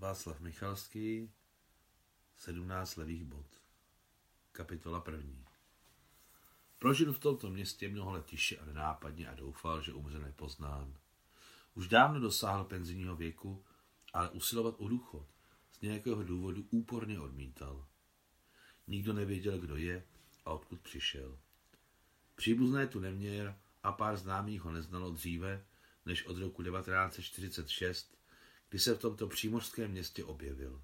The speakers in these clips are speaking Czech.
Václav Michalský, 17 levých bod. Kapitola první. Prožil v tomto městě mnoho let tiše a nenápadně a doufal, že umře nepoznán. Už dávno dosáhl penzijního věku, ale usilovat o důchod z nějakého důvodu úporně odmítal. Nikdo nevěděl, kdo je a odkud přišel. Příbuzné tu neměl a pár známých ho neznalo dříve, než od roku 1946, kdy se v tomto přímořském městě objevil.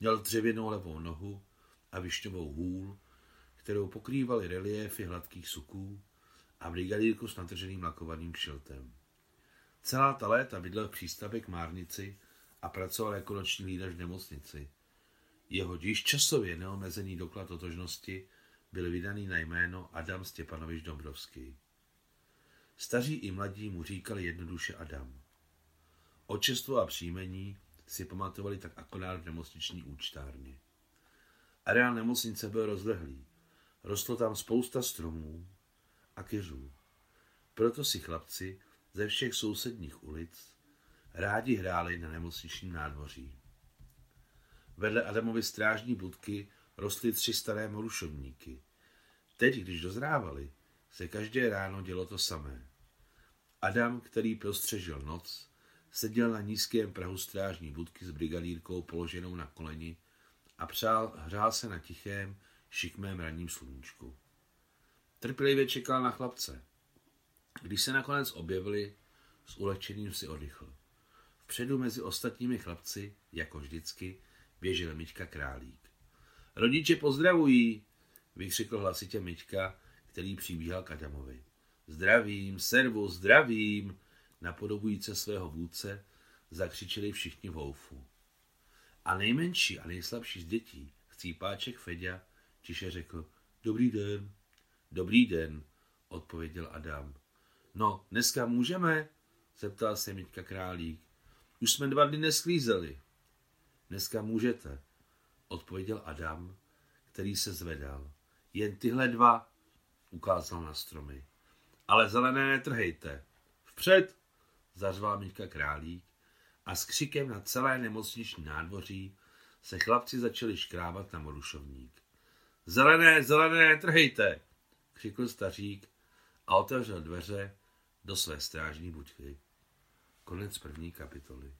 Měl dřevěnou levou nohu a višňovou hůl, kterou pokrývaly reliéfy hladkých suků a brigadírku s natrženým lakovaným kšiltem. Celá ta léta bydlel v přístavě k Márnici a pracoval jako noční lídař v nemocnici. Jeho již časově neomezený doklad totožnosti byl vydaný na jméno Adam Stěpanovič Dombrovský. Staří i mladí mu říkali jednoduše Adam. Očestvo a příjmení si pamatovali tak akorát v nemocniční účtárně. Areál nemocnice byl rozlehlý. Rostlo tam spousta stromů a keřů. Proto si chlapci ze všech sousedních ulic rádi hráli na nemocničním nádvoří. Vedle Adamovy strážní budky rostly tři staré morušovníky. Teď, když dozrávali, se každé ráno dělo to samé. Adam, který prostřežil noc, seděl na nízkém prahu strážní budky s brigadírkou položenou na koleni a přál, hřál se na tichém, šikmém ranním sluníčku. Trpělivě čekal na chlapce. Když se nakonec objevili, s ulehčením si oddychl. Vpředu mezi ostatními chlapci, jako vždycky, běžel Miťka Králík. Rodiče pozdravují, vykřikl hlasitě Miťka, který přibíhal k Adamovi. Zdravím, servu, zdravím, napodobujíce svého vůdce, zakřičeli všichni v houfu. A nejmenší a nejslabší z dětí, chcípáček Feďa, tiše řekl, dobrý den. Dobrý den, odpověděl Adam. No, dneska můžeme? zeptal se Miťka Králík. Už jsme dva dny nesklízeli. Dneska můžete, odpověděl Adam, který se zvedal. Jen tyhle dva, ukázal na stromy. Ale zelené netrhejte. Vpřed, zařval Miťka Králík a s křikem na celé nemocniční nádvoří se chlapci začali škrábat na morušovník. Zelené, zelené, trhejte, křikl stařík a otevřel dveře do své strážní buďky. Konec první kapitoly.